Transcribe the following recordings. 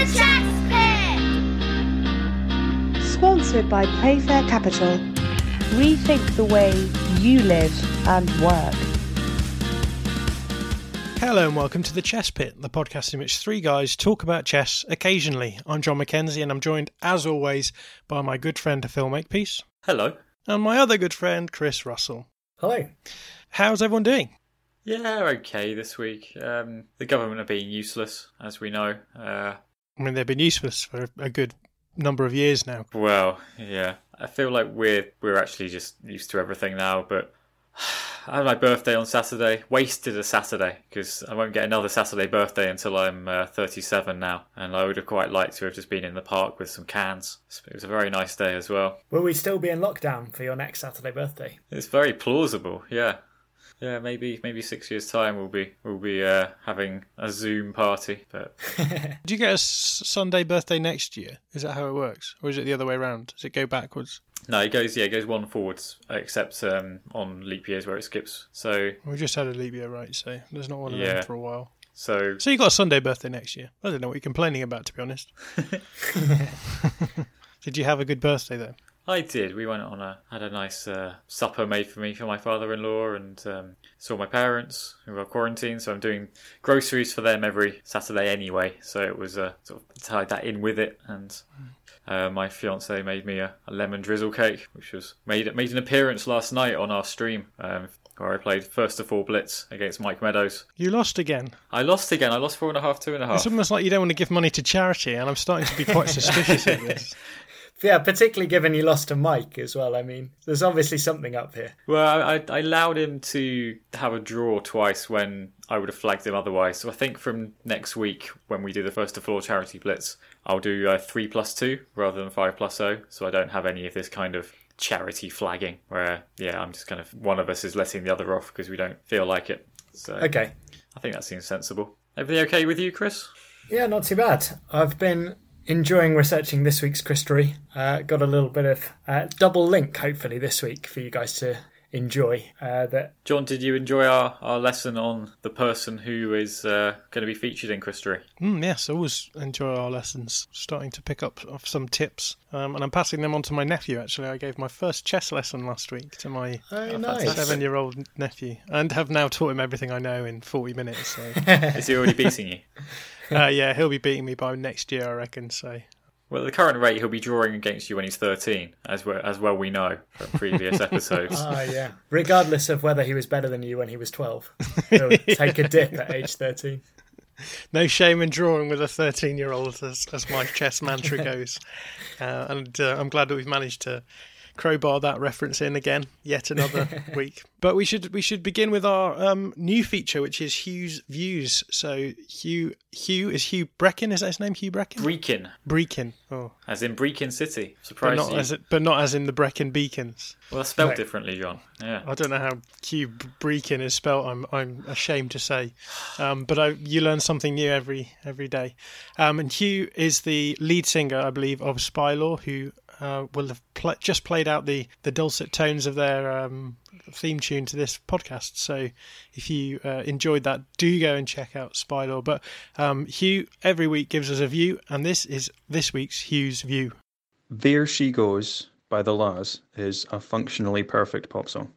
the Chess Pit! Sponsored by Playfair Capital. Rethink the way you live and work. Hello and welcome to the Chess Pit, the podcast in which three guys talk about chess occasionally. I'm Jon Mackenzie and I'm joined, as always, by my good friend Phil Makepeace Hello. and my other good friend Chris Russell. Hello. How's everyone doing? Yeah, okay this week. Um, the government are being useless, as we know. Uh, I mean, they've been useless for a good number of years now. well, yeah. I feel like we're we're actually just used to everything now. But I had my birthday on Saturday. Wasted a Saturday because I won't get another Saturday birthday until I'm uh, 37 now, and I would have quite liked to have just been in the park with some cans. It was a very nice day as well. Will we still be in lockdown for your next Saturday birthday? It's very plausible, yeah. Yeah, maybe maybe six years time we'll be we'll be uh, having a Zoom party, but Do you get a Sunday birthday next year? Is that how it works? Or is it the other way around? Does it go backwards? No, it goes yeah, it goes one forwards, except um, on leap years where it skips. So We just had a leap year, right? So there's not one of Yeah. them for a while. so So you got a Sunday birthday next year. I don't know what you're complaining about, to be honest. Did you have a good birthday though? I did. We went on a had a nice uh, supper made for me for my father-in-law and um, saw my parents who are quarantined. So I'm doing groceries for them every Saturday anyway. So it was uh, sort of tied that in with it and. Uh, my fiance made me a, a lemon drizzle cake, which was made made an appearance last night on our stream, um, where I played first of all blitz against Mike Meadows. You lost again. I lost again. I lost four and a half, two and a half. It's almost like you don't want to give money to charity, and I'm starting to be quite suspicious of this. Yeah, particularly given you lost to Mike as well. I mean, there's obviously something up here. Well, I, I allowed him to have a draw twice when I would have flagged him otherwise. So I think from next week, when we do the first to floor charity blitz, I'll do uh, three plus two rather than five plus zero. So I don't have any of this kind of charity flagging where, yeah, I'm just kind of one of us is letting the other off because we don't feel like it. So Okay. I think that seems sensible. Everything okay with you, Chris? Yeah, not too bad. I've been enjoying researching this week's Christory. Uh, got a little bit of uh, double link, hopefully, this week for you guys to enjoy. Uh, that Jon, did you enjoy our, our lesson on the person who is uh, going to be featured in Christory? Mm, yes, I always enjoy our lessons. Starting to pick up of some tips, um, and I'm passing them on to my nephew. Actually, I gave my first chess lesson last week to my oh, nice. seven-year-old nephew, and have now taught him everything I know in 40 minutes. So, Is he already beating you? uh, yeah, he'll be beating me by next year, I reckon. So, Well, at the current rate, he'll be drawing against you when he's 13, as well, as well we know from previous episodes. Ah, yeah. Regardless of whether he was better than you when he was 12, he'll take a dip at age 13. no shame in drawing with a 13-year-old, as, as my chess mantra goes. Uh, and uh, I'm glad that we've managed to crowbar that reference in again yet another week but we should we should begin with our um, new feature which is hugh's views so hugh hugh is hugh brecken is that his name hugh brecken Brecon, brecken oh as in Brecon City. but not you. as it, but not as in the brecken beacons well, that's spelled Right. differently, Jon. Yeah. i don't know how hugh brecken is spelled. i'm i'm ashamed to say um, but I, you learn something new every every day um, and hugh is the lead singer i believe of spy law who uh, will have pl- just played out the, the dulcet tones of their um, theme tune to this podcast. So if you uh, enjoyed that, do go and check out Spy Law. But um, Hugh every week gives us a view, and this is this week's Hugh's view. There She Goes by The La's is a functionally perfect pop song.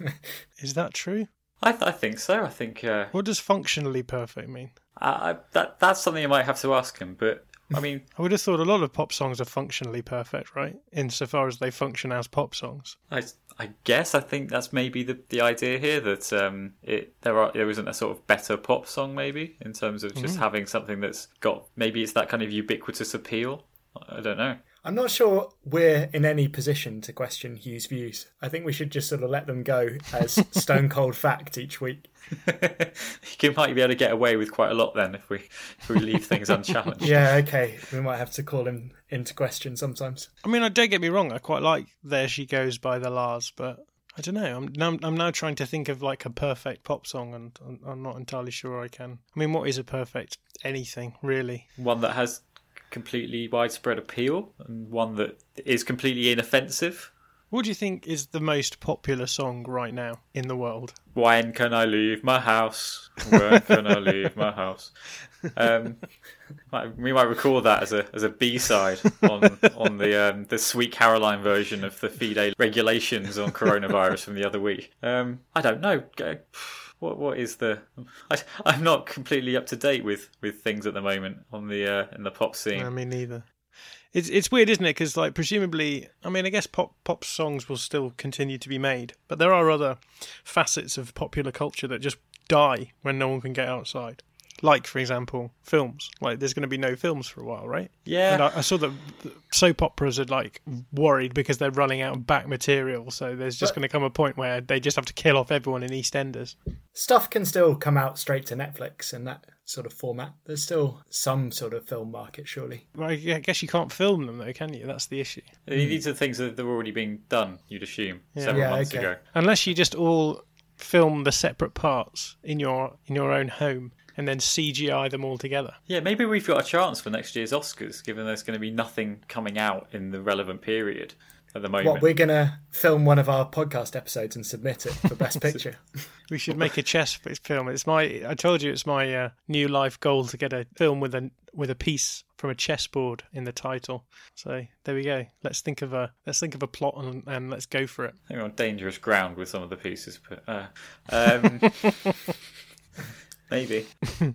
Is that true? I, th- I think so. I think uh, What does functionally perfect mean? I, I, that that's something you might have to ask him. But I mean, I would have thought a lot of pop songs are functionally perfect, right? Insofar as they function as pop songs. I, I guess I think that's maybe the, the idea here that um, it there are there isn't a sort of better pop song maybe in terms of just having something that's got maybe it's that kind of ubiquitous appeal. I don't know. I'm not sure we're in any position to question Hugh's views. I think we should just sort of let them go as stone cold fact each week. you might be able to get away with quite a lot then if we if we leave things unchallenged. Yeah, okay. We might have to call him into question sometimes. I mean, I don't get me wrong. I quite like "There She Goes" by the La's, but I don't know. I'm now, I'm now trying to think of like a perfect pop song, and I'm, I'm not entirely sure I can. I mean, what is a perfect anything really? One that has completely widespread appeal and one that is completely inoffensive. What do you think is the most popular song right now in the world? When can I leave my house? When can I leave my house? Um, we might record that as a as a B side on on the um, the Sweet Caroline version of the FIDE regulations on coronavirus from the other week. Um, I don't know. What what is the? I, I'm not completely up to date with, with things at the moment on the uh, in the pop scene. I mean, neither. It's it's weird, isn't it? Because like presumably, I mean, I guess pop pop songs will still continue to be made, but there are other facets of popular culture that just die when no one can get outside. Like, for example, films. Like, there's going to be no films for a while, right? yeah, And I, I saw that soap operas are like worried because they're running out of back material. So there's just But- going to come a point where they just have to kill off everyone in EastEnders. Stuff can still come out straight to Netflix in that sort of format. There's still some sort of film market, surely. Well, I guess you can't film them though, can you? That's the issue. these are things that have already been done. You'd assume several Yeah, months okay. ago. unless you just all film the separate parts in your in your own home and then CGI them all together. Yeah, maybe we've got a chance for next year's Oscars, given there's going to be nothing coming out in the relevant period at the moment. What, we're going to film one of our podcast episodes and submit it for Best Picture. We should make a chess film. It's my I told you it's my uh, new life goal to get a film with a with a piece from a chessboard in the title. So there we go. Let's think of a let's think of a plot and, and let's go for it. I think we're on dangerous ground with some of the pieces, but uh, um, maybe.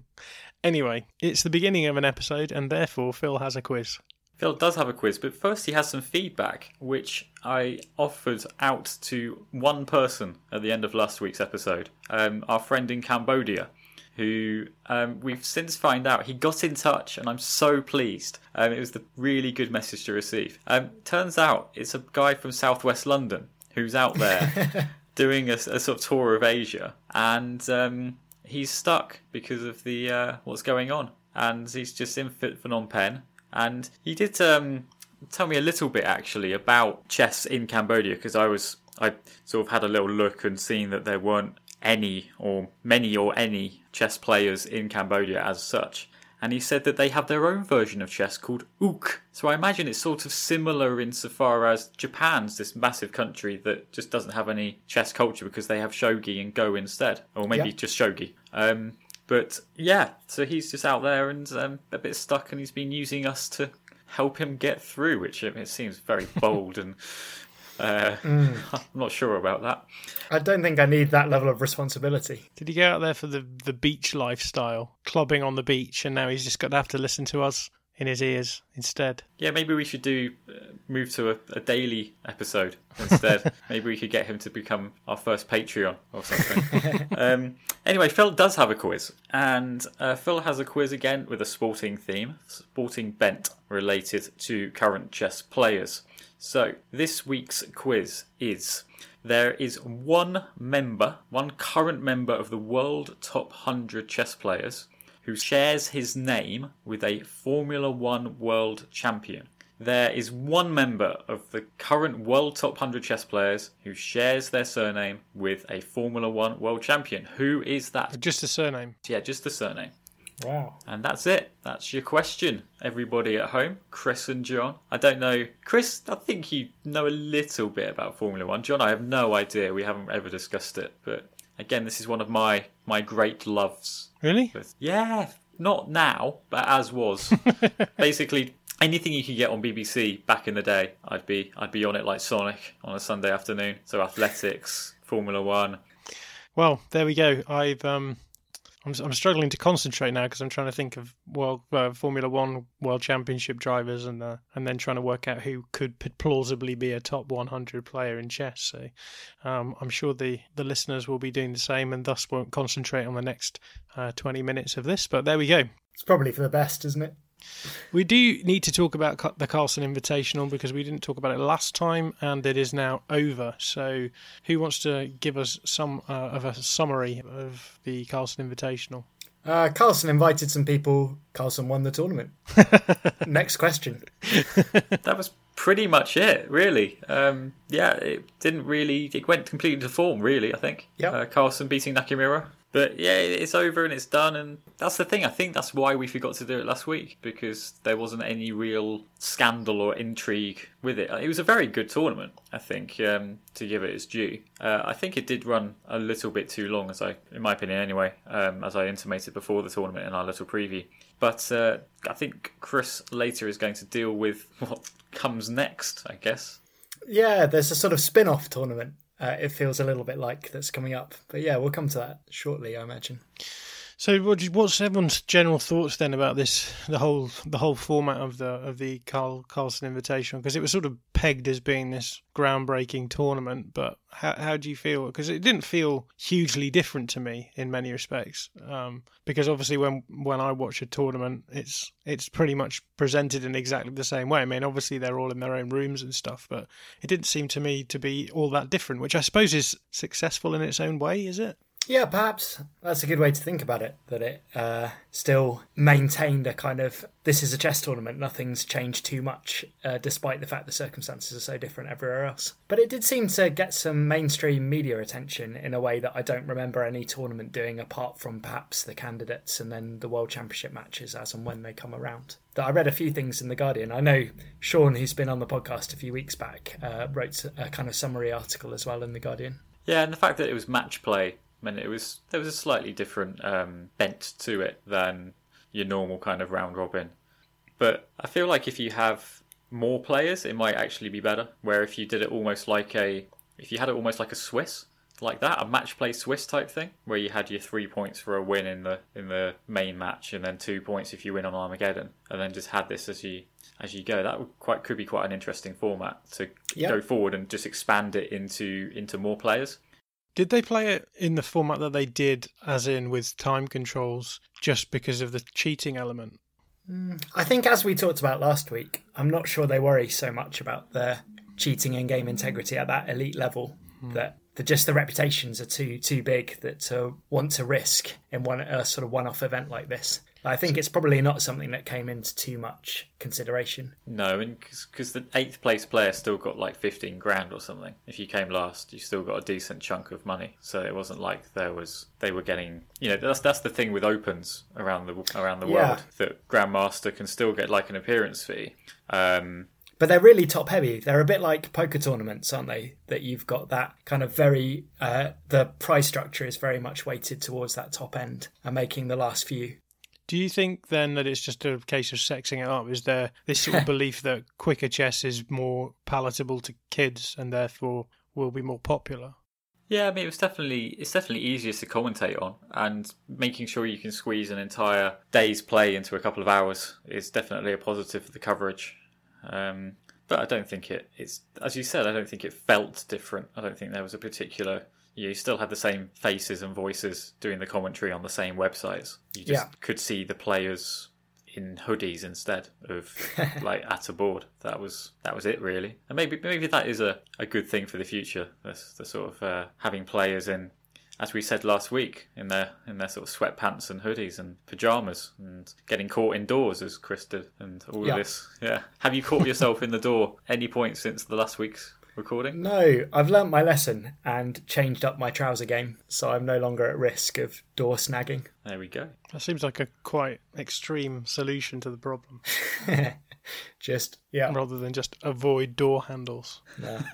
Anyway, it's the beginning of an episode and therefore Phil has a quiz. Phil does have a quiz, but first he has some feedback, which I offered out to one person at the end of last week's episode, um, our friend in Cambodia, who um, we've since found out he got in touch, and I'm so pleased. Um, it was the really good message to receive. Um, turns out it's a guy from Southwest London who's out there doing a, a sort of tour of Asia, and um, he's stuck because of the uh, what's going on, and he's just in for Phnom Penh. And he did um, tell me a little bit actually about chess in Cambodia because I was I sort of had a little look and seen that there weren't any or many or any chess players in Cambodia as such. And he said that they have their own version of chess called Ook. So I imagine it's sort of similar insofar as Japan's this massive country that just doesn't have any chess culture because they have shogi and go instead, or maybe Yeah. just shogi. Um, but yeah, so he's just out there and um, a bit stuck, and he's been using us to help him get through, which um, it seems very bold and. Uh, I'm not sure about that. I don't think I need that level of responsibility. Did he go out there for the the beach lifestyle, clubbing on the beach, and now he's just got to have to listen to us in his ears instead? Yeah, maybe we should do uh, move to a, a daily episode instead. maybe we could get him to become our first Patreon or something. um, anyway, Phil does have a quiz, and uh, Phil has a quiz again with a sporting theme, sporting bent related to current chess players. So this week's quiz is. There is one member, one current member of the world top 100 chess players who shares his name with a Formula One world champion. There is one member of the current world top 100 chess players who shares their surname with a Formula One world champion. Who is that? Just a surname. Yeah, just a surname. Wow. And that's it. That's your question, everybody at home. Chris and Jon. I don't know. Chris, I think you know a little bit about Formula One. Jon, I have no idea. We haven't ever discussed it. But again, this is one of my, my great loves. Really? Yeah, not now, but as was. Basically, anything you could get on BBC back in the day, I'd be I'd be on it like Sonic on a Sunday afternoon. So athletics, Formula One. Well, there we go. I've um, I'm I'm struggling to concentrate now because I'm trying to think of world uh, Formula One World Championship drivers and uh, and then trying to work out who could plausibly be a top 100 player in chess. So um, I'm sure the the listeners will be doing the same and thus won't concentrate on the next uh, 20 minutes of this. But there we go. It's probably for the best, isn't it? We do need to talk about the Carlsen Invitational because we didn't talk about it last time, and it is now over. So, who wants to give us some uh, of a summary of the Carlsen Invitational? Uh, Carlsen invited some people. Carlsen won the tournament. Next question. That was pretty much it, really. Um, yeah, it didn't really. It went completely to form, really. I think. Yeah. Uh, Carlsen beating Nakamura, But yeah, it's over and it's done, and that's the thing. I think that's why we forgot to do it last week because there wasn't any real scandal or intrigue with it. It was a very good tournament, I think, um, to give it its due. Uh, I think it did run a little bit too long, as I, in my opinion, anyway, um, as I intimated before the tournament in our little preview. But uh, I think Chris later is going to deal with what comes next, I guess. Yeah, there's a sort of spin off tournament uh, it feels a little bit like that's coming up. But yeah, we'll come to that shortly, I imagine. So, what's everyone's general thoughts then about this, the whole the whole format of the of the Carl Carlsen Invitational? Because it was sort of pegged as being this groundbreaking tournament, but how how do you feel? Because it didn't feel hugely different to me in many respects. Um, because obviously, when when I watch a tournament, it's it's pretty much presented in exactly the same way. I mean, obviously they're all in their own rooms and stuff, but it didn't seem to me to be all that different, which I suppose is successful in its own way. Is it? Yeah, perhaps that's a good way to think about it. That it uh, still maintained a kind of this is a chess tournament. Nothing's changed too much, uh, despite the fact the circumstances are so different everywhere else. But it did seem to get some mainstream media attention in a way that I don't remember any tournament doing, apart from perhaps the candidates and then the World Championship matches as and when they come around. That I read a few things in the Guardian. I know Sean, who's been on the podcast a few weeks back, uh, wrote a kind of summary article as well in the Guardian. Yeah, and the fact that it was match play meant it was there was a slightly different um, bent to it than your normal kind of round robin. But I feel like if you have more players, it might actually be better. Where if you did it almost like a, if you had it almost like a Swiss, like that, a match play Swiss type thing, where you had your three points for a win in the in the main match, and then two points if you win on Armageddon, and then just had this as you as you go. That would quite could be quite an interesting format to yep. go forward and just expand it into into more players. Did they play it in the format that they did, as in with time controls, just because of the cheating element? Mm, I think, as we talked about last week, I'm not sure they worry so much about the cheating in game integrity at that elite level mm. that the, just the reputations are too too big that to want to risk in one a sort of one off event like this. I think it's probably not something that came into too much consideration. No, and because the eighth place player still got like 15 grand or something. If you came last, you still got a decent chunk of money. So it wasn't like there was they were getting. You know, that's that's the thing with opens around the around the yeah. world that Grandmaster can still get like an appearance fee. Um, but they're really top heavy. They're a bit like poker tournaments, aren't they? That you've got that kind of very uh, the price structure is very much weighted towards that top end and making the last few do you think then that it's just a case of sexing it up? Is there this sort of belief that quicker chess is more palatable to kids and therefore will be more popular? Yeah, I mean, it was definitely it's definitely easier to commentate on, and making sure you can squeeze an entire day's play into a couple of hours is definitely a positive for the coverage. Um, but I don't think it, it's as you said. I don't think it felt different. I don't think there was a particular you still had the same faces and voices doing the commentary on the same websites. You just yeah. could see the players in hoodies instead of like at a board. That was that was it really. And maybe maybe that is a, a good thing for the future. The, the sort of uh, having players in, as we said last week, in their in their sort of sweatpants and hoodies and pajamas and getting caught indoors as Chris did and all yeah. of this. Yeah. Have you caught yourself in the door any point since the last week's recording? No, I've learnt my lesson and changed up my trouser game, so I'm no longer at risk of door snagging. There we go. That seems like a quite extreme solution to the problem. just yeah, rather than just avoid door handles. Yeah.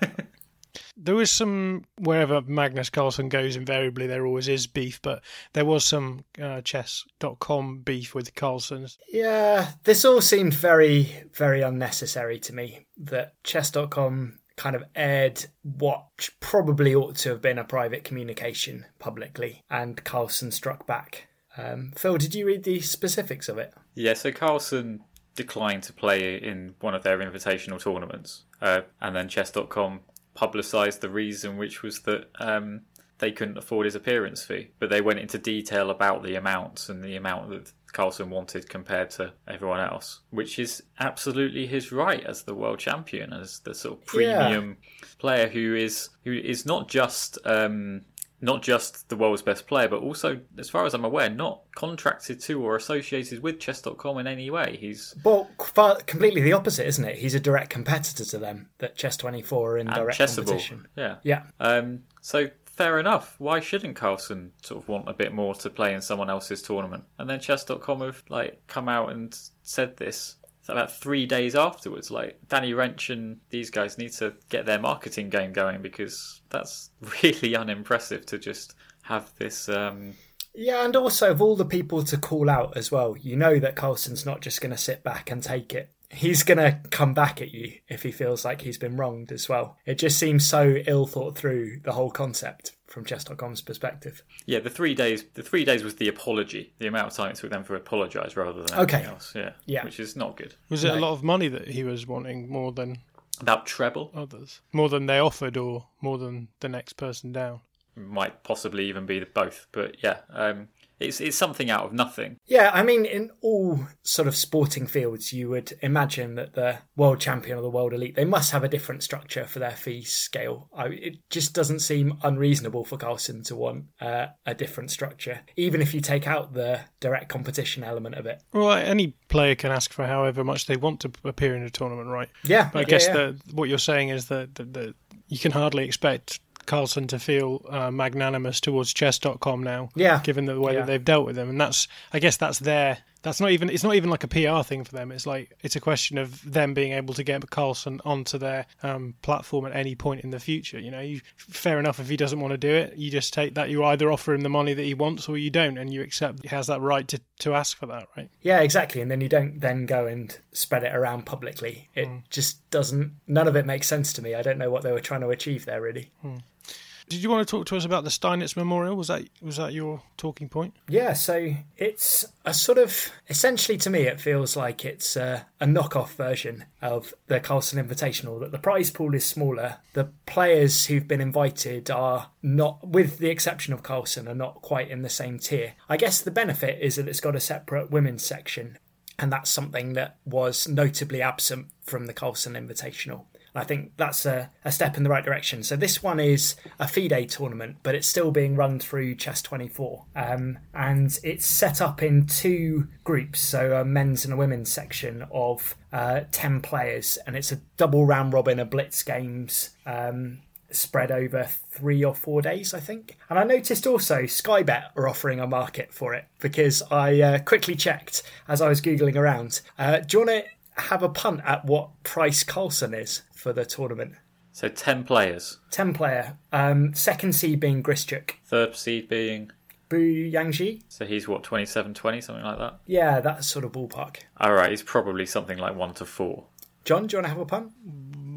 There was some wherever Magnus Carlsen goes, invariably there always is beef, but there was some uh, chess.com beef with Carlsen's. Yeah, this all seemed very, very unnecessary to me. That chess.com kind of aired what probably ought to have been a private communication publicly, and Carlsen struck back. Um, Phil, did you read the specifics of it? Yeah, so Carlsen declined to play in one of their invitational tournaments, uh, and then Chess.com publicised the reason, which was that um, they couldn't afford his appearance fee. But they went into detail about the amounts and the amount that Carlsen wanted compared to everyone else, which is absolutely his right as the world champion, as the sort of premium yeah. player who is who is not just um, not just the world's best player, but also, as far as I'm aware, not contracted to or associated with Chess.com in any way. He's well, far, completely the opposite, isn't it? He's a direct competitor to them. That Chess24 are in direct Chessable. competition. Yeah, yeah. Um, so fair enough. Why shouldn't Carlsen sort of want a bit more to play in someone else's tournament? And then chess.com have like come out and said this about three days afterwards. Like Danny Rensch and these guys need to get their marketing game going because that's really unimpressive to just have this. Um, Yeah, and also of all the people to call out as well, you know that Carlsen's not just going to sit back and take it. He's going to come back at you if he feels like he's been wronged as well. It just seems so ill thought through the whole concept from chess.com's perspective. yeah, the three days. The three days was the apology. The amount of time it took them to apologise rather than Okay. anything else. Yeah, Yeah. which is not good. Was it a lot of money that he was wanting more than About treble others? More than they offered, or more than the next person down? might possibly even be the both, but yeah, um, it's it's something out of nothing. Yeah, I mean, in all sort of sporting fields, you would imagine that the world champion or the world elite they must have a different structure for their fee scale. I, it just doesn't seem unreasonable for Carlsen to want uh, a different structure, even if you take out the direct competition element of it. Well, any player can ask for however much they want to appear in a tournament, right? Yeah, But I yeah, guess yeah. that what you're saying is that, that, that you can hardly expect Carlsen to feel uh, magnanimous towards chess.com now, Yeah. given the way Yeah. that they've dealt with them, and that's I guess that's their that's not even it's not even like a PR thing for them. It's like it's a question of them being able to get Carlsen onto their um, platform at any point in the future. You know, you, fair enough if he doesn't want to do it, you just take that. You either offer him the money that he wants or you don't, and you accept he has that right to to ask for that, right? Yeah, exactly. And then you don't then go and spread it around publicly. It just doesn't, none of it makes sense to me. I don't know what they were trying to achieve there, really. Did you want to talk to us about the Steinitz Memorial? Was that was that your talking point? Yeah, so it's a sort of, essentially to me, it feels like it's a, a knockoff version of the Carlsen Invitational, that the prize pool is smaller. The players who've been invited are not, with the exception of Carlsen, are not quite in the same tier. I guess the benefit is that it's got a separate women's section and that's something that was notably absent from the Carlsen Invitational. I think that's a, a step in the right direction. So this one is a FIDE tournament, but it's still being run through Chess24, um, and it's set up in two groups, so a men's and a women's section of uh, ten players, and it's a double round robin of blitz games. Um, spread over three or four days, I think. And I noticed also Skybet are offering a market for it because I uh, quickly checked as I was Googling around. Uh, do you want to have a punt at what price Carlsen is for the tournament? So ten players, 10 player. Um, second seed being Grischuk. third seed being. Bu Xiangzhi? So he's what 27, 20, something like that. Yeah, that sort of ballpark. All right, he's probably something like one to four. Jon, do you want to have a punt?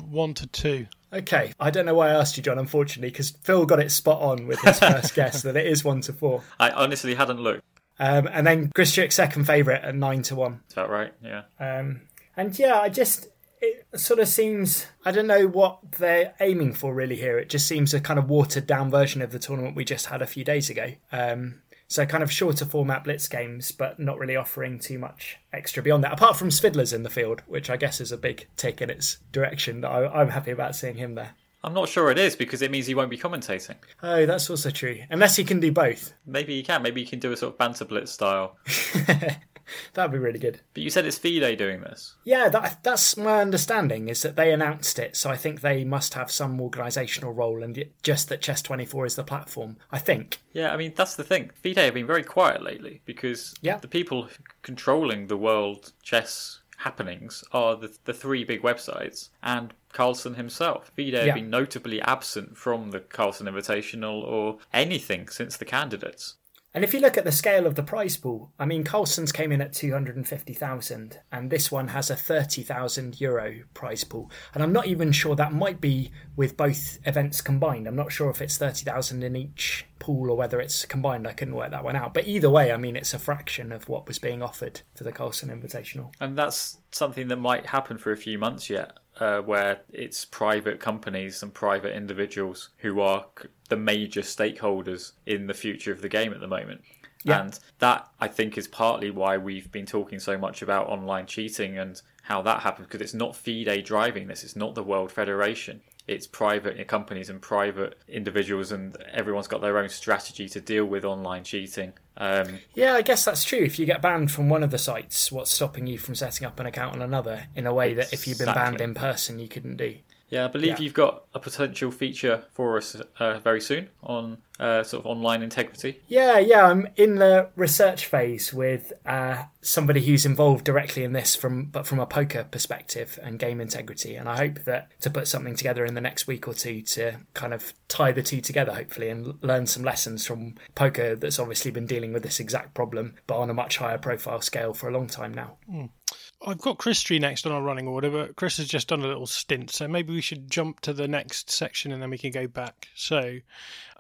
One to two. Okay, I don't know why I asked you, Jon, unfortunately, because Phil got it spot on with his first guess that it is one to four. I honestly hadn't looked. Um, and then Grischuk second favourite at nine to one. Is that right? Yeah. Um, and yeah, I just it sort of seems I don't know what they're aiming for really here. It just seems a kind of watered down version of the tournament we just had a few days ago. Um, so kind of shorter format blitz games, but not really offering too much extra beyond that. Apart from Svidler's in the field, which I guess is a big tick in its direction. That I, I'm happy about seeing him there. I'm not sure it is because it means he won't be commentating. Oh, that's also true. Unless he can do both, Maybe he can. Maybe he can do a sort of banter blitz style. that'd be really good. But you said it's FIDE doing this. Yeah, that, that's my understanding is that they announced it, so I think they must have some organisational role, and just that Chess Twenty Four is the platform. I think. Yeah, I mean that's the thing. FIDE have been very quiet lately because Yeah. the people controlling the world chess happenings are the, the three big websites and Carlsen himself. FIDE Yeah. have been notably absent from the Carlsen Invitational or anything since the candidates. And if you look at the scale of the prize pool, I mean, Carlsen's came in at 250,000, and this one has a 30,000 euro prize pool. And I'm not even sure that might be with both events combined. I'm not sure if it's 30,000 in each pool or whether it's combined. I couldn't work that one out. But either way, I mean, it's a fraction of what was being offered for the Carlsen Invitational. And that's something that might happen for a few months yet, uh, where it's private companies and private individuals who are c- the major stakeholders in the future of the game at the moment. Yeah. And that, I think, is partly why we've been talking so much about online cheating and how that happens, because it's not FIDE driving this, it's not the World Federation. It's private companies and private individuals, and everyone's got their own strategy to deal with online cheating. Um, Yeah, I guess that's true. If you get banned from one of the sites, what's stopping you from setting up an account on another in a way that if you've been banned in person, you couldn't do? Yeah, I believe Yeah. you've got a potential feature for us uh, very soon on uh, sort of online integrity. Yeah, yeah, I'm in the research phase with uh, somebody who's involved directly in this from but from a poker perspective and game integrity, and I hope that to put something together in the next week or two to kind of tie the two together, hopefully, and learn some lessons from poker that's obviously been dealing with this exact problem, but on a much higher profile scale for a long time now. I've got Christory next on our running order, but Chris has just done a little stint, so maybe we should jump to the next section and then we can go back. So,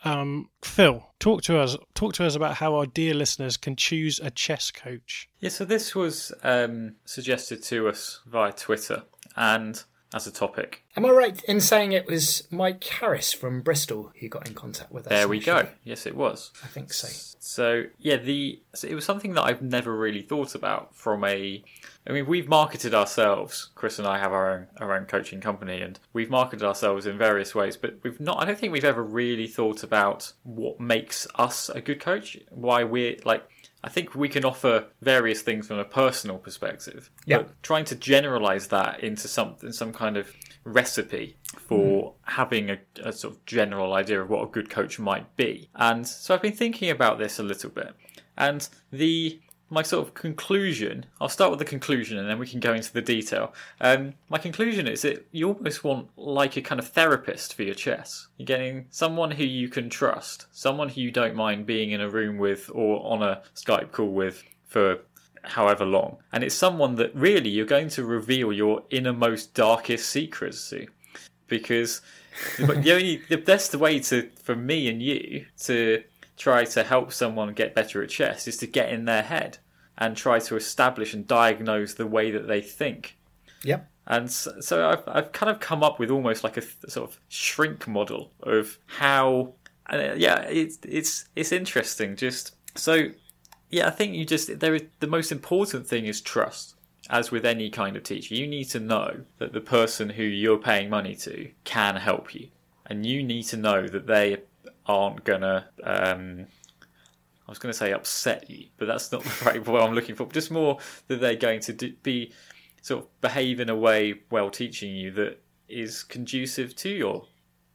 um, Phil, talk to us. Talk to us about how our dear listeners can choose a chess coach. Yeah, so this was um, suggested to us via Twitter and as a topic. Am I right in saying it was Mike Harris from Bristol who got in contact with us? There we go. Yes, it was. I think so. So yeah, the so it was something that I've never really thought about from a. I mean, we've marketed ourselves. Chris and I have our own our own coaching company, and we've marketed ourselves in various ways. But we've not. I don't think we've ever really thought about what makes us a good coach. Why we're like. I think we can offer various things from a personal perspective. Yeah. But trying to generalize that into something, some kind of recipe for mm-hmm. having a, a sort of general idea of what a good coach might be. And so I've been thinking about this a little bit. And the my sort of conclusion, I'll start with the conclusion and then we can go into the detail. Um, my conclusion is that you almost want like a kind of therapist for your chess. You're getting someone who you can trust, someone who you don't mind being in a room with or on a Skype call with for however long. And it's someone that really you're going to reveal your innermost, darkest secrets to. Because the only the best way to for me and you to try to help someone get better at chess is to get in their head and try to establish and diagnose the way that they think. Yep. And so, so I've, I've kind of come up with almost like a th- sort of shrink model of how, and uh, yeah, it's it's it's interesting. Just so, yeah, I think you just there is the most important thing is trust. As with any kind of teacher, you need to know that the person who you're paying money to can help you, and you need to know that they aren't gonna. Um, I was going to say upset you, but that's not the right word I'm looking for. Just more that they're going to do, be sort of behave in a way while teaching you that is conducive to your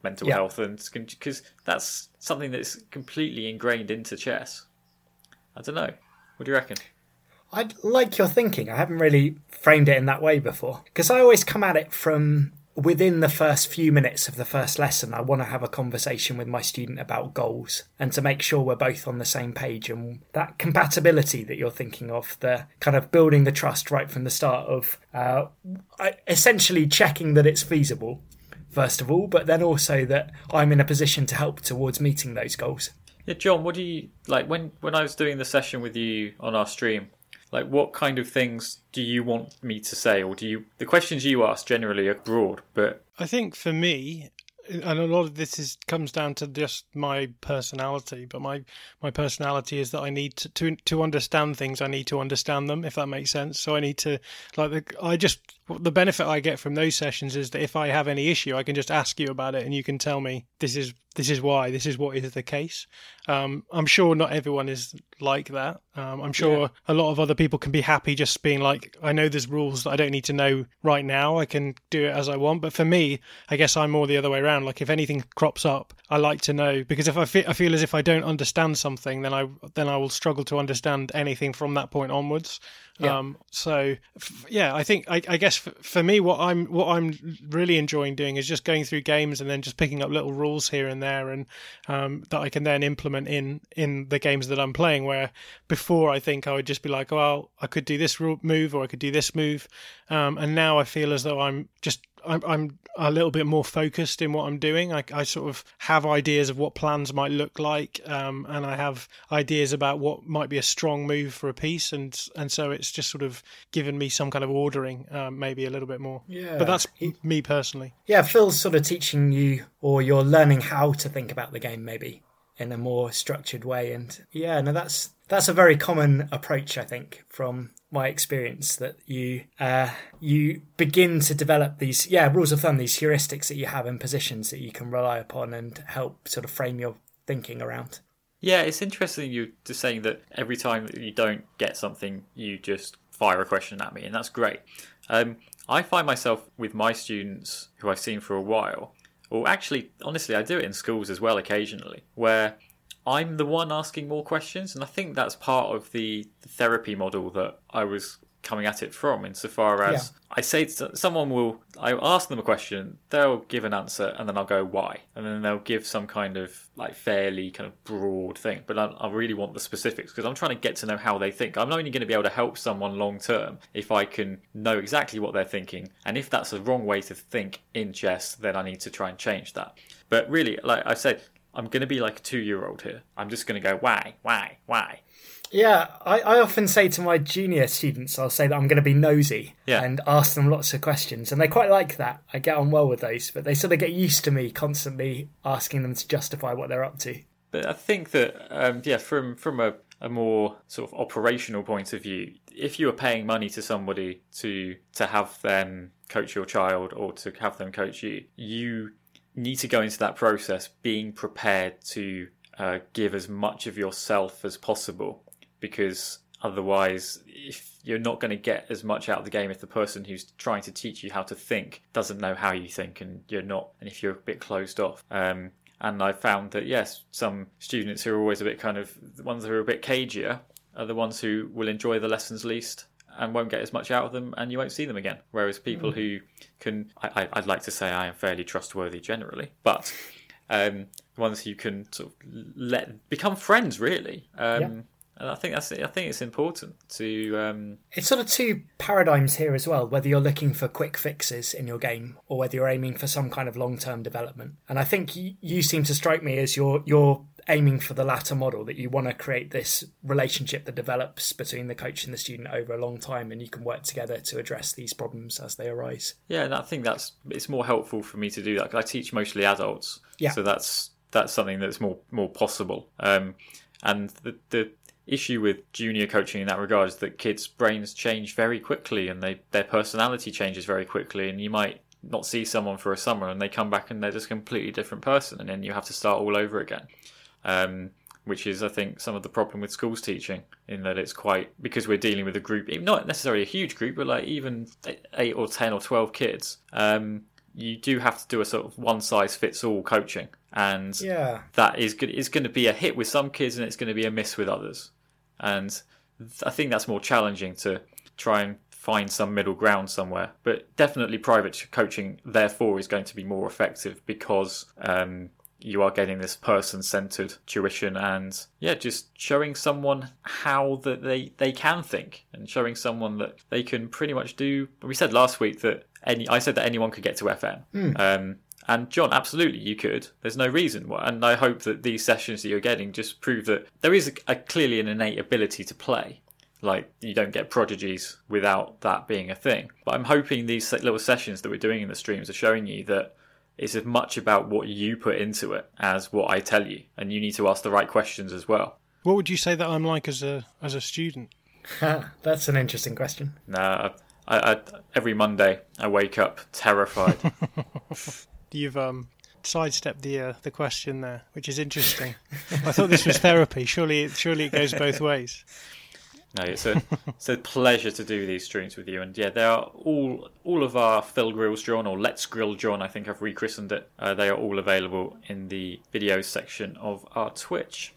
mental Yeah. health, and because that's something that's completely ingrained into chess. I don't know. What do you reckon? I like your thinking. I haven't really framed it in that way before because I always come at it from within the first few minutes of the first lesson. I want to have a conversation with my student about goals and to make sure we're both on the same page and that compatibility that you're thinking of, the kind of building the trust right from the start of uh, essentially checking that it's feasible. First of all, but then also that I'm in a position to help towards meeting those goals. Yeah, Jon, what do you like when when I was doing the session with you on our stream? Like, what kind of things do you want me to say, or do you? The questions you ask generally are broad, but I think for me, and a lot of this is comes down to just my personality. But my my personality is that I need to to, to understand things. I need to understand them, if that makes sense. So I need to like I just the benefit I get from those sessions is that if I have any issue, I can just ask you about it, and you can tell me this is this is why this is what is the case. Um, I'm sure not everyone is like that. Um, I'm sure a lot of other people can be happy just being like, I know there's rules that I don't need to know right now. I can do it as I want. But for me, I guess I'm more the other way around. Like if anything crops up, I like to know because if I feel, I feel as if I don't understand something, then I then I will struggle to understand anything from that point onwards. Yeah. Um, so f- yeah, I think I, I guess for, for me, what I'm what I'm really enjoying doing is just going through games and then just picking up little rules here and there, and um, that I can then implement in in the games that I'm playing. Where before I think I would just be like, well, I could do this move or I could do this move, um, and now I feel as though I'm just I'm, I'm a little bit more focused in what I'm doing. I, I sort of have ideas of what plans might look like, um, and I have ideas about what might be a strong move for a piece, and and so it's just sort of given me some kind of ordering, um, maybe a little bit more. Yeah. But that's me personally. Yeah, Phil's sort of teaching you, or you're learning how to think about the game, maybe in a more structured way. And yeah, no, that's that's a very common approach, I think, from my experience. That you uh, you begin to develop these yeah rules of thumb, these heuristics that you have in positions that you can rely upon and help sort of frame your thinking around. yeah, it's interesting you just saying that every time that you don't get something, you just fire a question at me, and that's great. Um, I find myself with my students who I've seen for a while, or actually, honestly, I do it in schools as well occasionally, where I'm the one asking more questions, and I think that's part of the therapy model that I was coming at it from insofar as I say to, someone will I ask them a question, they'll give an answer, and then I'll go why, and then they'll give some kind of like fairly kind of broad thing. But I, I really want the specifics because I'm trying to get to know how they think. I'm only going to be able to help someone long term if I can know exactly what they're thinking, and if that's a wrong way to think in chess, then I need to try and change that. But really, like I said, I'm going to be like a two year old here. I'm just going to go why, why, why. Yeah, I, I often say to my junior students, I'll say that I'm going to be nosy Yeah. and ask them lots of questions, and they quite like that. I get on well with those, but they sort of get used to me constantly asking them to justify what they're up to. But I think that, um, yeah, from from a, a more sort of operational point of view, if you are paying money to somebody to to have them coach your child or to have them coach you, you need to go into that process being prepared to uh, give as much of yourself as possible, because otherwise, if you're not going to get as much out of the game if the person who's trying to teach you how to think doesn't know how you think and you're not, and if you're a bit closed off. Um, and I found that yes, some students who are always a bit kind of the ones who are a bit cagier are the ones who will enjoy the lessons least and won't get as much out of them, and you won't see them again. Whereas people who can, I, I'd like to say I am fairly trustworthy generally, but um, the ones who can sort of let become friends really. Um, Yeah. And I think that's I think it's important to um, It's sort of two paradigms here as well, whether you're looking for quick fixes in your game or whether you're aiming for some kind of long-term development. And I think you, you seem to strike me as you're you're aiming for the latter model that you want to create this relationship that develops between the coach and the student over a long time and you can work together to address these problems as they arise. Yeah, and I think that's it's more helpful for me to do that I teach mostly adults. Yeah. So that's that's something that's more more possible. Um, and the the issue with junior coaching in that regard is that kids' brains change very quickly and they their personality changes very quickly, and you might not see someone for a summer and they come back and they're just a completely different person, and then you have to start all over again. Um, which is, I think, some of the problem with schools teaching, in that it's quite because we're dealing with a group, not necessarily a huge group, but like even eight or ten or twelve kids. Um, you do have to do a sort of one size fits all coaching, and Yeah. that is good. Is going to be a hit with some kids, and it's going to be a miss with others. And I think that's more challenging to try and find some middle ground somewhere. But definitely, private coaching, therefore, is going to be more effective because um, you are getting this person-centered tuition, and yeah, just showing someone how that they they can think, and showing someone that they can pretty much do. We said last week that any. I said that anyone could get to FM. Um, and Jon, absolutely, you could. There's no reason why. And I hope that these sessions that you're getting just prove that there is a, a clearly an innate ability to play. Like you don't get prodigies without that being a thing. But I'm hoping these little sessions that we're doing in the streams are showing you that it's as much about what you put into it as what I tell you, and you need to ask the right questions as well. What would you say that I'm like as a as a student? That's an interesting question. Nah, I, I, every Monday I wake up terrified. You've um, sidestepped the uh, the question there, which is interesting. I thought this was therapy. Surely, surely it goes both ways. No, it's a it's a pleasure to do these streams with you, and yeah, they are all all of our Phil Grills Jon or Let's Grill Jon. I think I've rechristened it. Uh, they are all available in the videos section of our Twitch.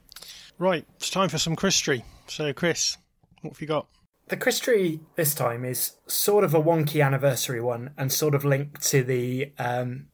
Right, it's time for some Christory. So, Chris, what have you got? The Christory this time is sort of a wonky anniversary one and sort of linked to the um,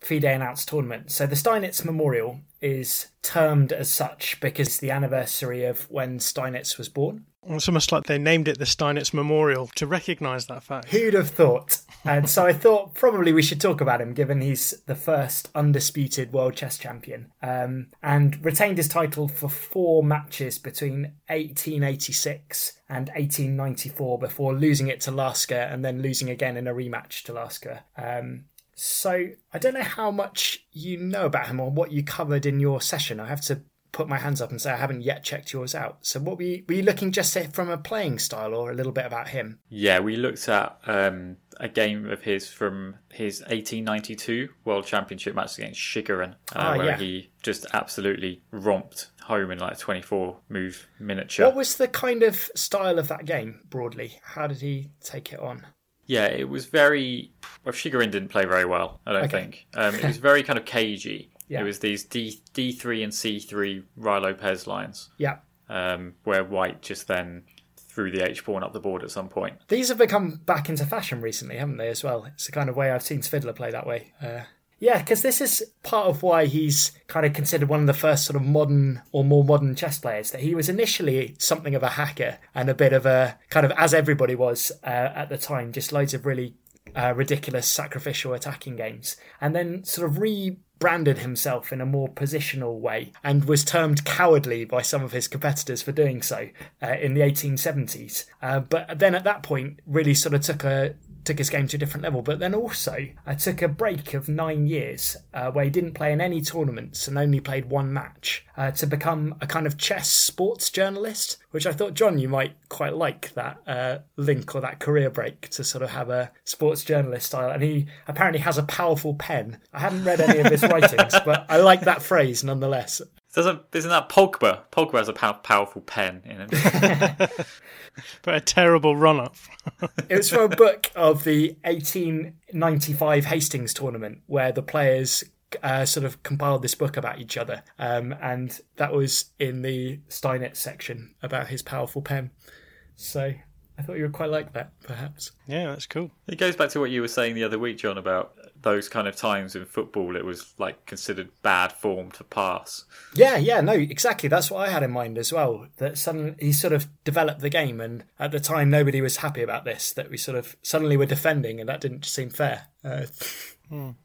FIDE announced tournament. So the Steinitz Memorial is termed as such because it's the anniversary of when Steinitz was born. It's almost like they named it the Steinitz Memorial to recognise that fact. Who'd have thought? And so I thought probably we should talk about him, given he's the first undisputed world chess champion, um, and retained his title for four matches between 1886 and 1894 before losing it to Lasker and then losing again in a rematch to Lasker. Um, so I don't know how much you know about him or what you covered in your session. I have to put my hands up and say I haven't yet checked yours out. So what were you, were you looking just from a playing style or a little bit about him? Yeah, we looked at um, a game of his from his 1892 World Championship match against Chigorin, uh, Ah, where yeah. he just absolutely romped home in like a 24 move miniature. What was the kind of style of that game broadly? How did he take it on? Yeah, it was very. Well, Chigorin didn't play very well. I don't Okay. think. Um, it was very kind of cagey. Yeah. It was these D D three and C three Ruy Lopez lines, Yeah. um, where White just then threw the H pawn up the board at some point. These have become back into fashion recently, haven't they, as well? It's the kind of way I've seen Svidler play that way. Uh, yeah, because this is part of why he's kind of considered one of the first sort of modern or more modern chess players. That he was initially something of a hacker and a bit of a kind of, as everybody was uh, at the time, just loads of really uh, ridiculous sacrificial attacking games. And then sort of rebranded himself in a more positional way and was termed cowardly by some of his competitors for doing so uh, in the 1870s. Uh, but then at that point, really sort of took a took his game to a different level. But then also, I took a break of nine years uh, where he didn't play in any tournaments and only played one match uh, to become a kind of chess sports journalist, which I thought, Jon, you might quite like that uh, link or that career break to sort of have a sports journalist style. And he apparently has a powerful pen. I haven't read any of his writings, but I like that phrase nonetheless. Doesn't isn't that Pogba? Pogba has a pow- powerful pen in him. But a terrible run up. It was from a book of the 1895 Hastings tournament where the players uh, sort of compiled this book about each other. Um, and that was in the Steinitz section about his powerful pen. So I thought you would quite like that, perhaps. yeah, that's cool. It goes back to what you were saying the other week, Jon, about those kind of times in football. It was like considered bad form to pass. Yeah, yeah, no, exactly. That's what I had in mind as well. That suddenly he sort of developed the game, and at the time nobody was happy about this. That we sort of suddenly were defending, and that didn't seem fair. Uh,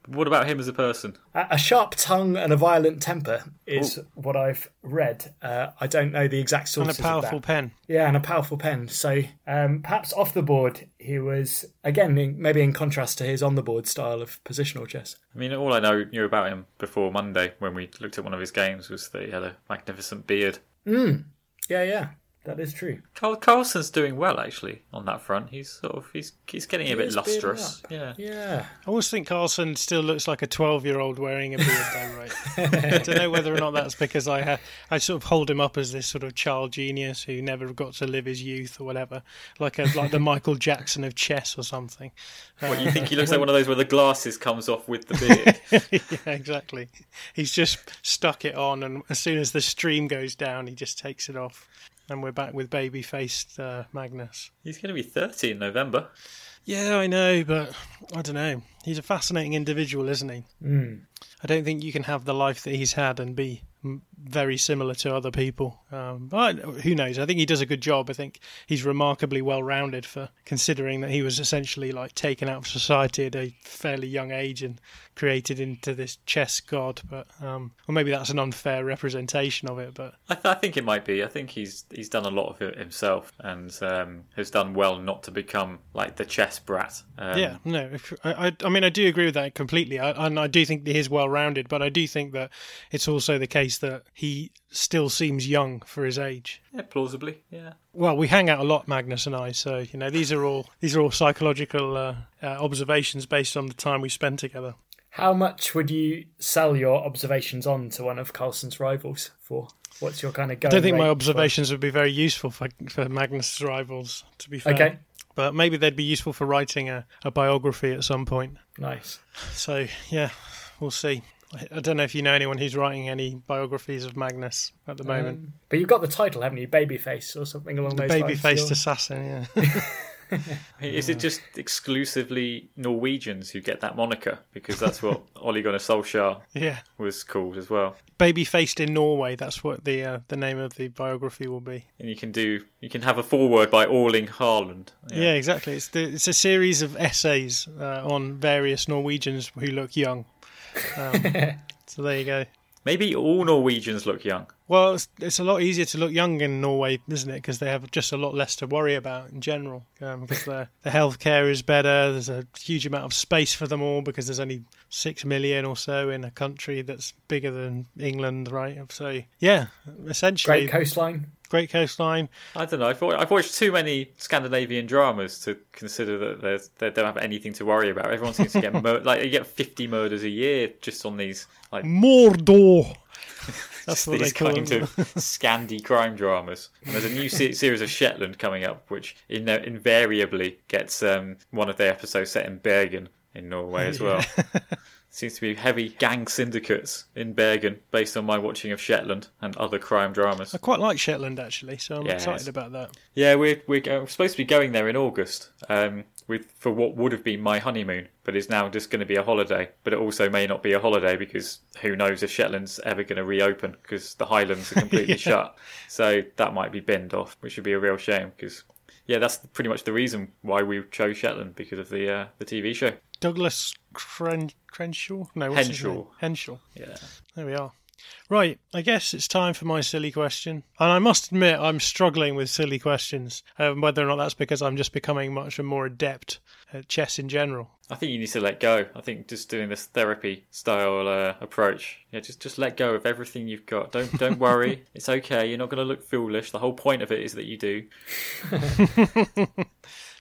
What about him as a person? A a sharp tongue and a violent temper is what I've read. Uh, I don't know the exact sources. And sources a powerful of that. pen. Yeah, and a powerful pen. So um, perhaps off the board, he was again maybe in contrast to his on the board style of positional chess. I mean, all I know knew about him before Monday when we looked at one of his games was that he had a magnificent beard. Yeah, yeah, that is true. Carl Carlsen's doing well actually on that front. He's sort of he's he's getting a bit lustrous. Yeah. Yeah, I always think Carlson still looks like a 12 year old wearing a beard, though, right? I don't know whether or not that's because I ha- I sort of hold him up as this sort of child genius who never got to live his youth or whatever, like a like the Michael Jackson of chess or something. What you uh, think he looks like one of those where the glasses comes off with the beard? yeah, exactly. He's just stuck it on, and as soon as the stream goes down, he just takes it off. And we're back with baby faced uh, Magnus. he's going to be 30 in November. Yeah, I know, but I don't know. He's a fascinating individual, isn't he? Mm. I don't think you can have the life that he's had and be m- very similar to other people. Um, but who knows? I think he does a good job. I think he's remarkably well rounded for considering that he was essentially like taken out of society at a fairly young age and created into this chess god. But um, or maybe that's an unfair representation of it. But I, th- I think it might be. I think he's he's done a lot of it himself and um, has done well not to become like the chess brat. Um, Yeah, no, if- I, I, mean, I do agree with that completely, I, and I do think he is well rounded, but I do think that it's also the case that he still seems young for his age. yeah, plausibly. Yeah. Well, we hang out a lot, Magnus and I, so you know these are all these are all psychological uh, uh, observations based on the time we spent together. How much would you sell your observations on to one of Carlsen's rivals for? What's your kind of going I don't think my rate for- observations would be very useful for, for Magnus's rivals, to be fair. Okay, But maybe they'd be useful for writing a, a biography at some point. nice. So yeah, we'll see. I- I don't know if you know anyone who's writing any biographies of Magnus at the moment. Um, but you've got the title, haven't you? Babyface or something along those lines. Baby-faced You're- assassin. Yeah. Is it just exclusively Norwegians who get that moniker? Because that's what Ole Gunnar Solskjaer yeah. was called as well. Baby-faced in Norway. That's what the uh, the name of the biography will be. And you can do you can have a foreword by Erling Haaland. Yeah, exactly. It's the, it's a series of essays uh, on various Norwegians who look young. Um, so there you go. Maybe all Norwegians look young. Well, it's, it's a lot easier to look young in Norway, isn't it? Because they have just a lot less to worry about in general. Um, because the the healthcare is better. There's a huge amount of space for them all because there's only six million or so in a country that's bigger than England, right? So yeah, essentially Great coastline. Great coastline. I don't know. I've, I've watched too many Scandinavian dramas to consider that they don't have anything to worry about. Everyone seems to get mur- like you get 50 murders a year just on these like Mordor. That's what they These call kind them. of Scandi crime dramas. And there's a new se- series of Shetland coming up, which in- invariably gets um, one of their episodes set in Bergen in Norway as well. Seems to be heavy gang syndicates in Bergen, based on my watching of Shetland and other crime dramas. I quite like Shetland actually, so I'm Yeah, excited about that. Yeah, we're we're, go- we're supposed to be going there in August. Um, with for what would have been my honeymoon, but is now just going to be a holiday. But it also may not be a holiday because who knows if Shetland's ever going to reopen because the Highlands are completely shut. So that might be binned off, which would be a real shame because. Yeah, that's pretty much the reason why we chose Shetland because of the uh, the TV show. Douglas Cren- Crenshaw? No, what's Henshall. Henshall. Yeah, There we are. Right, I guess it's time for my silly question. And I must admit, I'm struggling with silly questions, um, whether or not that's because I'm just becoming much more adept at chess in general. I think you need to let go. I think just doing this therapy style uh, approach, yeah, just just let go of everything you've got. Don't don't worry. it's okay. You're not going to look foolish. The whole point of it is that you do.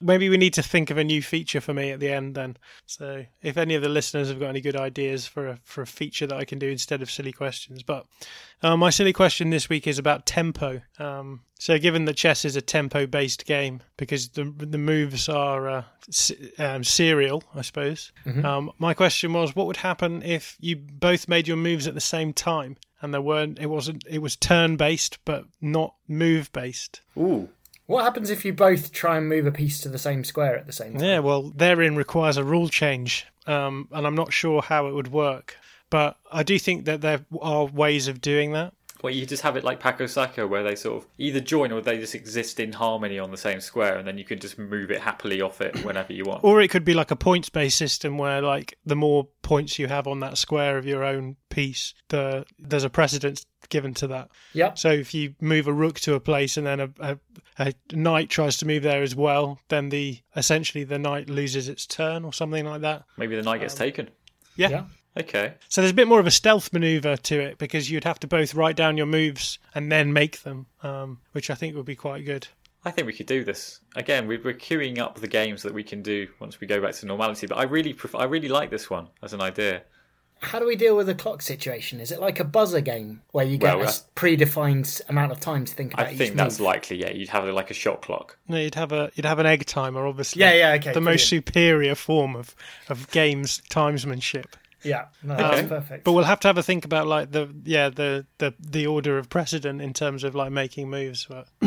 Maybe we need to think of a new feature for me at the end then. So if any of the listeners have got any good ideas for a, for a feature that I can do instead of silly questions. But uh, my silly question this week is about tempo. Um, so given that chess is a tempo based game because the the moves are uh, um, serial, I suppose. Um, my question was, what would happen if you both made your moves at the same time and there weren't? It wasn't. It was turn based, but not move based. Ooh, What happens if you both try and move a piece to the same square at the same time? Yeah, well, therein requires a rule change, um, and I'm not sure how it would work. But I do think that there are ways of doing that. Well, you just have it like Paco Ŝako, where they sort of either join or they just exist in harmony on the same square, and then you can just move it happily off it whenever you want. Or it could be like a points based system where, like, the more points you have on that square of your own piece, the there's a precedence given to that. Yep. So if you move a rook to a place and then a, a, a knight tries to move there as well, then the essentially the knight loses its turn or something like that. Maybe the knight gets um, taken. Yeah. Yeah. Okay. So there's a bit more of a stealth maneuver to it because you'd have to both write down your moves and then make them, um, which I think would be quite good. I think we could do this again. we- We're queuing up the games that we can do once we go back to normality. But I really, prefer, I really like this one as an idea. How do we deal with the clock situation? Is it like a buzzer game where you get Well, a that's- predefined amount of time to think about I each think that's likely. Yeah, you'd have like a shot clock. No, you'd have a you'd have an egg timer, obviously. Yeah, yeah, okay. The most superior form of of games timesmanship. Yeah, no, that's perfect. But we'll have to have a think about like the yeah the the the order of precedent in terms of like making moves. But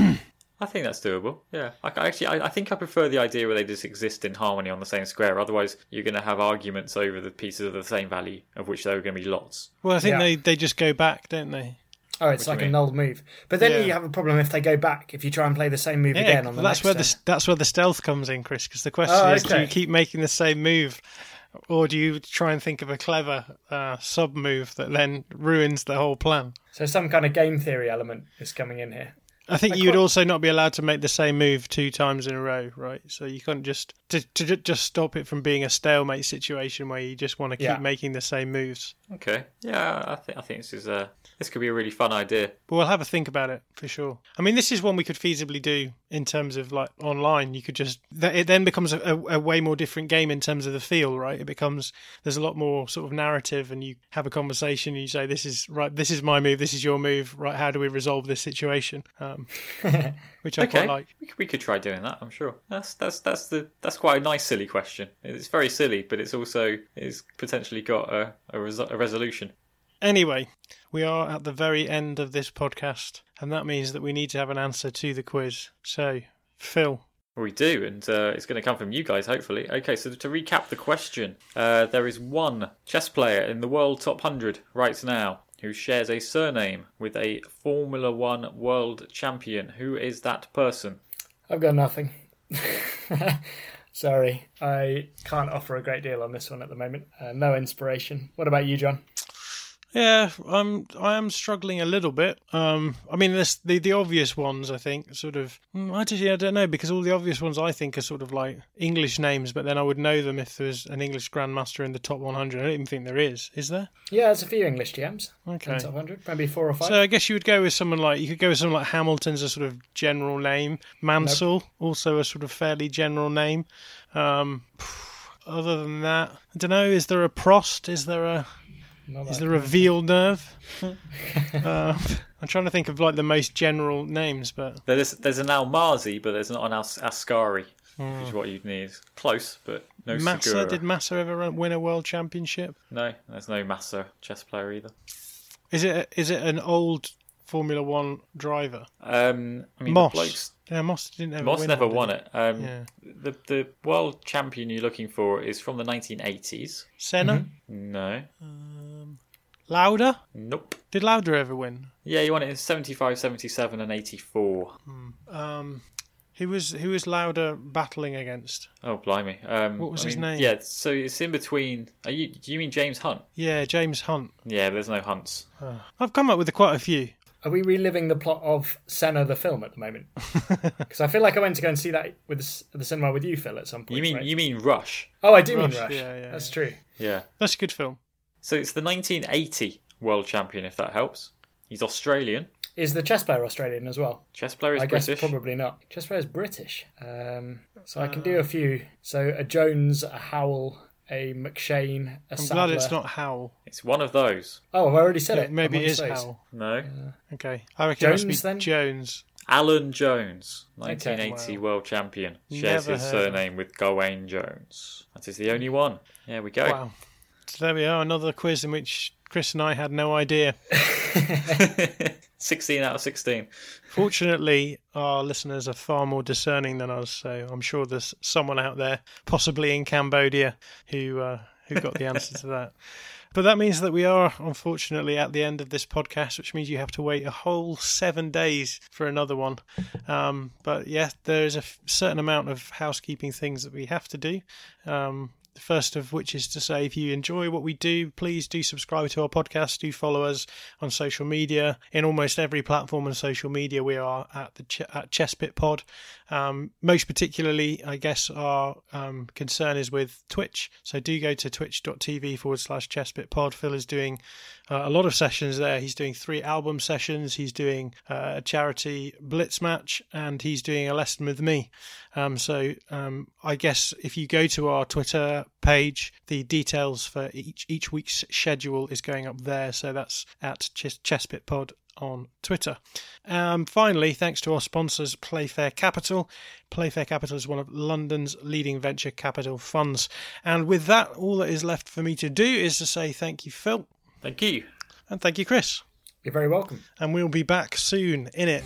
I think that's doable. Yeah, I, I actually, I, I think I prefer the idea where they just exist in harmony on the same square. Otherwise, you're going to have arguments over the pieces of the same value, of which there are going to be lots. well, I think Yeah. they they just go back, don't they? oh, it's do you like a null move. But then Yeah. you have a problem if they go back. If you try and play the same move Yeah, again on the that's next where turn. the that's where the stealth comes in, Chris. Because the question Oh, is, do you keep making the same move, or do you try and think of a clever uh, sub move that then ruins the whole plan? So some kind of game theory element is coming in here. I think I you'd quite- also not be allowed to make the same move two times in a row, right? So you can't just to, to just stop it from being a stalemate situation where you just want to keep Yeah. making the same moves. Okay. Yeah, I think I think this is a this could be a really fun idea. But we'll have a think about it for sure. I mean, this is one we could feasibly do in terms of like online. You could just it then becomes a, a, a way more different game in terms of the feel, right? It becomes there's a lot more sort of narrative, and you have a conversation. And you say, "This is right. This is my move. This is your move. Right? How do we resolve this situation?" Um, which I Okay, quite like. we, could, we could try doing that. I'm sure. That's that's that's the that's quite a nice silly question. It's very silly, but it's also it's potentially got a a, a resolution. Anyway, we are at the very end of this podcast, and that means that we need to have an answer to the quiz. So, Phil, We do, and uh, it's going to come from you guys, hopefully. Okay, so to recap the question, uh, there is one chess player in the world top 100 right now who shares a surname with a Formula One world champion. Who is that person? I've got nothing. Sorry, I can't offer a great deal on this one at the moment. Uh, no inspiration. What about you, Jon? Yeah, I'm. I am struggling a little bit. Um, I mean, this, the the obvious ones. I think sort of. mm, I just, yeah, I don't know because all the obvious ones I think are sort of like English names, but then I would know them if there was an English grandmaster in the top 100. I don't even think there is. Is there? Yeah, there's a few English GMs. Okay. top 100, maybe four or five. So I guess you would go with someone like you could go with someone like Hamilton's a sort of general name. Mansell also a sort of fairly general name. Um, other than that, I don't know. Is there a Prost? Is there a Not Is that there a Villeneuve? uh, I'm trying to think of like the most general names, but There's there's an Almasi, but there's not an As- Ascari, Hmm. which is what you'd need. Close, but no Massa Segura. did Massa ever run- win a world championship? No, there's no Massa chess player either. Is it is it an old Formula One driver? Um, I mean, Moss. blokes. Yeah, Moss didn't ever Moss win never one, won did it. Um, Yeah. The the world champion you're looking for is from the 1980s. he? Senna, No, Lauda. nope. Did Lauda ever win? Yeah, you won it in 75, 77, and 84. Um, who was who was Lauda battling against? Oh, blimey. Um, What was I his mean, name? Yeah, so it's in between. Are you? Do you mean James Hunt? Yeah, James Hunt. Yeah, there's no Hunts. I've come up with quite a few. Are we reliving the plot of Senna the film at the moment? Because I feel like I went to go and see that with the, the cinema with you, Phil, at some point. You mean right? you mean Rush? Oh, I do Rush, mean Rush. yeah, yeah, That's yeah. true. Yeah. That's a good film. So it's the 1980 world champion, if that helps. He's Australian. Is the chess player Australian as well? Chess player is I guess British. probably not. Chess player is British. Um, so I can do a few. So a Jones, a Howell, a McShane, a I'm Sadler. glad it's not Howell. It's one of those. Oh, I've already said Yeah, it. maybe I'm it on is space. Howell. No. Okay, I reckon it must Jones, be then? Jones. Alan Jones, 1980 wow. world champion, shares Never his heard of surname with Gawain Jones. That is the only one. There we go. Wow. So there we are, another quiz in which Chris and I had no idea. 16 out of 16. Fortunately, our listeners are far more discerning than us, so I'm sure there's someone out there, possibly in Cambodia, who uh, who got the answer to that. But that means that we are unfortunately at the end of this podcast, which means you have to wait a whole seven days for another one. Um, but yeah, there is a f- certain amount of housekeeping things that we have to do. Um, the first of which is to say, if you enjoy what we do, please do subscribe to our podcast. Do follow us on social media. In almost every platform on social media, we are at the Ch- at ChessPit Pod. Um, most particularly, I guess our um, concern is with Twitch. So do go to twitch.tv forward slash ChessPit Pod. Phil is doing uh, a lot of sessions there. He's doing three album sessions. He's doing uh, a charity blitz match, and he's doing a lesson with me. Um, so um, I guess if you go to our Twitter page, the details for each each week's schedule is going up there. So that's at Ches- ChessPit Pod on Twitter. Um, finally, thanks to our sponsors, Playfair Capital. Playfair Capital is one of London's leading venture capital funds. And with that, all that is left for me to do is to say thank you, Phil, Thank you. and thank you, Chris. You're very welcome. And we'll be back soon in it.